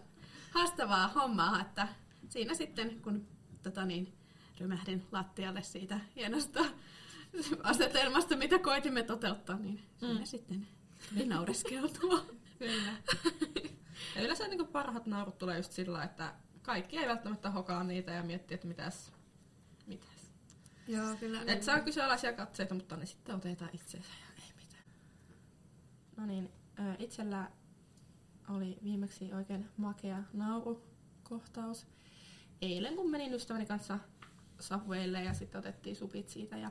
haastavaa hommaa, että siinä sitten kun tota niin, rymähdin lattialle siitä hienosta asetelmasta, mitä koitimme toteuttaa, niin siinä Mm. sitten tuli naureskeltua. Kyllä. Ja yleensä niin parhaat naurut tulee just sillä, että kaikki ei välttämättä hokaa niitä ja miettiä, että mitäs. Joo, kyllä. Et saa kyseenalaisia katseita, mutta ne sitten otetaan itseensä ja ei mitään. No niin, itsellä oli viimeksi oikein makea naurukohtaus. Eilen kun menin ystäväni kanssa Subwaylle ja sitten otettiin supit siitä ja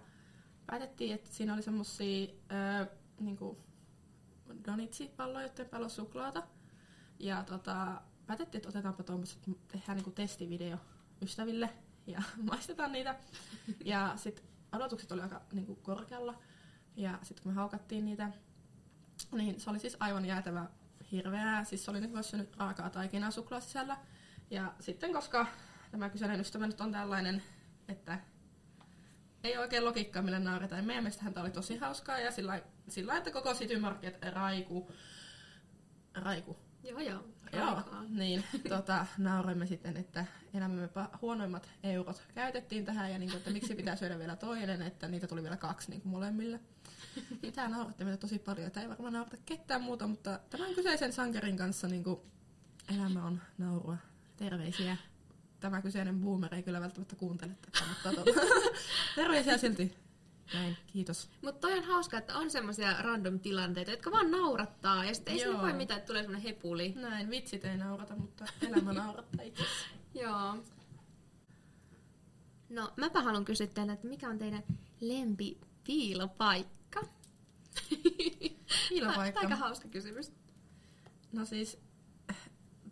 päätettiin, että siinä oli semmosia ö, niinku donitsipalloja, joiden päällä on suklaata. Ja tota, päätettiin, että otetaanpa tuommoiset, tehdään niinku testivideo ystäville ja maistetaan niitä. Ja sitten odotukset oli aika niinku korkealla. Ja sitten kun me haukattiin niitä, niin se oli siis aivan jäätävä hirveää. Siis se oli myös syönyt raakaa taikinaa suklaa sisällä. Ja sitten koska tämä kyseinen ystävä nyt on tällainen, että ei oikein logiikkaa, millä nauretaan. Meidän mielestä häntä oli tosi hauskaa ja sillä, sillä että koko City Market raiku, raiku Joo, joo. Joo, niin tota, nauroimme sitten, että elämämme huonoimmat eurot käytettiin tähän ja niin kuin, että miksi pitää syödä vielä toinen, että niitä tuli vielä kaksi niin kuin molemmille. Tämä nauratti meitä tosi paljon, että ei varmaan naurata ketään muuta, mutta tämän kyseisen sankarin kanssa niin kuin, elämä on naurua. Terveisiä. Tämä kyseinen boomer ei kyllä välttämättä kuuntele tätä, mutta tota, terveisiä silti. Näin, kiitos. Mutta toi on hauska, että on semmoisia random tilanteita, jotka vaan naurattaa. Ja sitten ei Joo. voi mitään, että tulee semmoinen hepuli. Näin, vitsit ei naurata, mutta elämä naurattaa itse Joo. No, mäpä haluan kysyä teille, että mikä on teidän lempi piilopaikka? Piilopaikka. Aika hauska kysymys. No siis,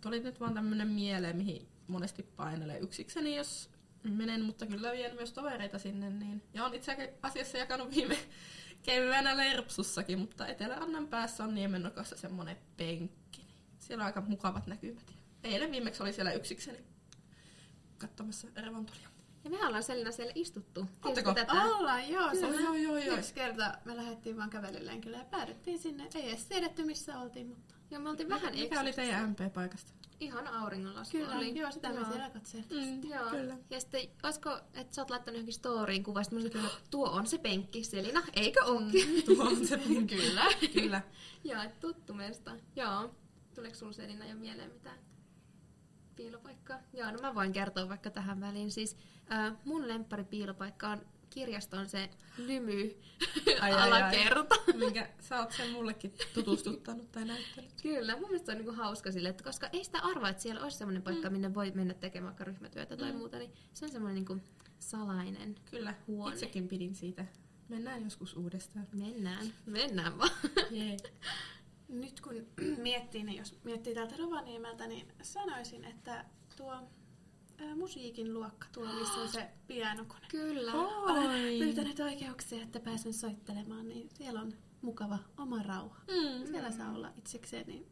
tuli nyt vaan tämmönen mieleen, mihin monesti painelee yksikseni, jos menen, mutta kyllä vien myös tovereita sinne. Niin. Ja on itse asiassa jakanut viime keväänä Lerpsussakin, mutta Etelärannan päässä on Niemennokassa semmonen penkki. Niin siellä on aika mukavat näkymät. Eilen viimeksi oli siellä yksikseni katsomassa revontulia. Ja me ollaan Selina siellä istuttu. Tätä? Ollaan, joo. Se joo, joo, joo. Yksi kerta me lähdettiin vaan kävelylenkille ja päädyttiin sinne. Ei edes tiedetty missä oltiin, mutta... Joo, me oltiin vähän Mikä oli teidän MP-paikasta? Ihan auringonlasku Kyllä, oli. joo, sitä me Joo. siellä katseltiin. Mm, Joo. Kyllä. Ja sitten, olisiko, että sä oot laittanut johonkin storyin kuva, sitten mä että tuo on se penkki, Selina, eikö onkin? Tuo on se penkki. Kyllä. Kyllä. Joo, et tuttu mesta. Joo. Tuleeko sulla Selina jo mieleen mitään piilopaikkaa? Joo, no mä voin kertoa vaikka tähän väliin. Siis äh, mun lemppari piilopaikka on kirjaston se lymy Ai, ai, ai. alakerta. Minkä sä oot sen mullekin tutustuttanut tai näyttänyt. Kyllä, mun mielestä se on niinku hauska sille, että koska ei sitä arvaa, että siellä olisi sellainen paikka, minne voi mennä tekemään vaikka ryhmätyötä tai Mm. muuta, niin se on semmoinen niinku salainen. Kyllä, Huone. itsekin pidin siitä. Mennään joskus uudestaan. Mennään, mennään vaan. Jee. Nyt kun miettii, niin jos miettii täältä Rovaniemeltä, niin sanoisin, että tuo ää, musiikin luokka, tuo missä on se pianokone. Kyllä. Olen pyytänyt oikeuksia, että pääsen soittelemaan, niin siellä on mukava oma rauha. Mm. Siellä saa olla itsekseen, niin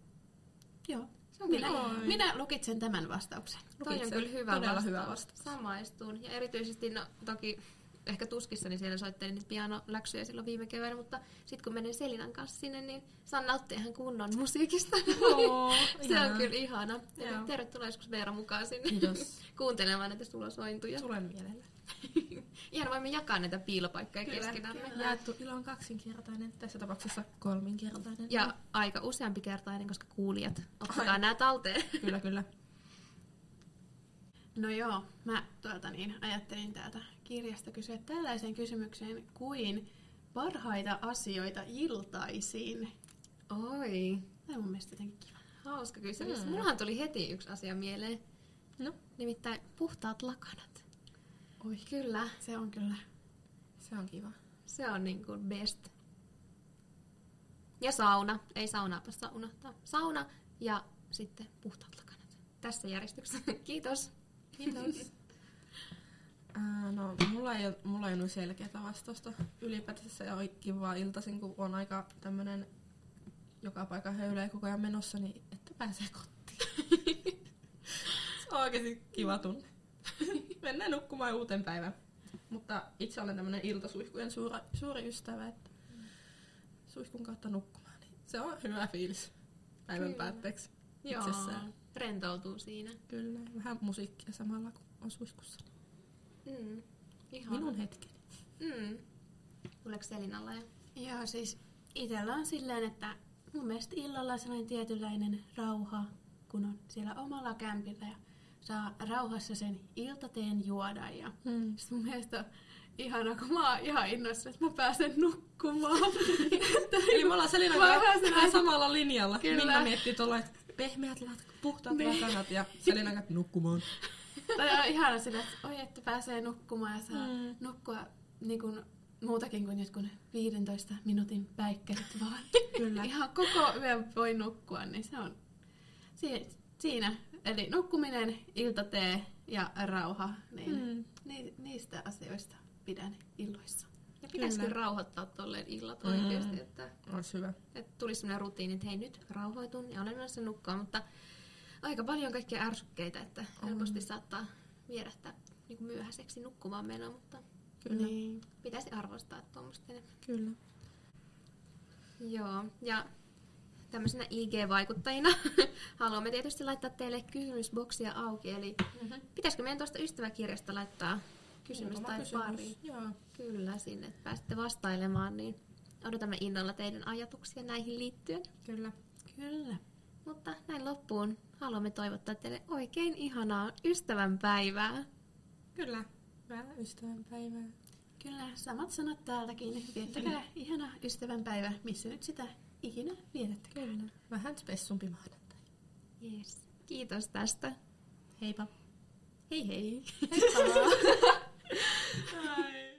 joo. Minä, Oi. minä lukitsen tämän vastauksen. Toi on kyllä hyvä Todella vastaus. hyvä vastaus. Samaistun. Ja erityisesti, no toki ehkä tuskissani siellä soittelin niitä pianoläksyjä silloin viime keväänä, mutta sitten kun menen Selinan kanssa sinne, niin saan nauttia ihan kunnon musiikista. Oo, se ihanaa. on kyllä ihana. Eli tervetuloa joskus Veera mukaan sinne Kiitos. kuuntelemaan näitä sulosointuja. Tulen mielellä. Ihan voimme jakaa näitä piilopaikkoja keskenämme. Jaettu ilo on kaksinkertainen, tässä tapauksessa kolminkertainen. Ja aika useampi kertainen, koska kuulijat, ottakaa nämä talteen. Kyllä, kyllä. No joo, mä tuota niin, ajattelin täältä kirjasta kysyä tällaisen kysymyksen kuin parhaita asioita iltaisiin. Oi, Tämä on mun mielestä jotenkin kiva. hauska kysymys. Hmm. Mullahan tuli heti yksi asia mieleen. No, Nimittäin puhtaat lakanat. Oi, Kyllä, se on kyllä. se on kiva. se on niin kuin best. Ja sauna. Ei saunaa saa unohtaa. Sauna ja sitten puhtaat lakanat. Tässä järjestyksessä. Kiitos. Kiitos. Ää, no, mulla ei, mulla ei ole selkeää vastausta ylipäätänsä ja on kiva iltaisin, kun on aika tämmönen joka paikka höylää koko ajan menossa, niin että pääsee kotiin. Se on oikeasti kiva tunne. Mennään nukkumaan uuteen päivään. Mutta itse olen tämmönen iltasuihkujen suuri, suuri ystävä, että suihkun kautta nukkumaan. Niin se on hyvä fiilis päivän Kyllä. päätteeksi Joo. itsessään. Rentoutuu siinä. Kyllä, vähän musiikkia samalla kun on suihkussa. Mm. Ihana. Minun hetkeni. Mm. Tuleeko Selinalla jo? Joo, siis itsellä on silleen, että mun mielestä illalla sellainen tietynlainen rauha, kun on siellä omalla kämpillä ja saa rauhassa sen iltateen juoda. Ja Mm. sit mun mielestä on ihana, kun mä oon ihan innoissa, että mä pääsen nukkumaan. Eli me ollaan Selina vähän samalla linjalla. Kyllä. Minna miettii tuolla, että pehmeät puhtaat Niin. lakanat ja Selina kanssa nukkumaan. Tai on ihana sillä, että oi, että pääsee nukkumaan ja saa Mm. nukkua niin kuin, muutakin kuin jotkut 15 minuutin päikkärit vaan. Kyllä. Ihan koko yön voi nukkua, niin se on si- siinä. Eli nukkuminen, iltatee ja rauha, niin Mm. ni- niistä asioista pidän illoissa. Ja pitäisikö Kyllä. rauhoittaa tolleen illat Mm. oikeasti, että, Olisi hyvä. että tulisi sellainen rutiini, että hei nyt rauhoitun ja olen menossa nukkumaan, mutta aika paljon kaikkia ärsykkeitä, että On. helposti saattaa vierähtää niin kuin myöhäiseksi nukkumaan meno, mutta Kyllä. Niin. pitäisi arvostaa tuommoista enemmän. Kyllä. Joo, ja tämmöisenä IG-vaikuttajina haluamme tietysti laittaa teille kysymysboksia auki, eli Mm-hmm. pitäisikö meidän tuosta ystäväkirjasta laittaa kysymys tai pari? Joo. Kyllä, sinne että pääsette vastailemaan, niin odotamme innolla teidän ajatuksia näihin liittyen. Kyllä. Kyllä. Mutta näin loppuun haluamme toivottaa teille oikein ihanaa ystävänpäivää. Kyllä. Hyvää ystävänpäivää. Kyllä, samat sanat täältäkin. Viettäkää ihana ystävänpäivä, missä nyt sitä ikinä vietättekään. Kyllä. Vähän spessumpi maanantai. Yes. Kiitos tästä. Heippa. Hei hei! Heippa. Ai.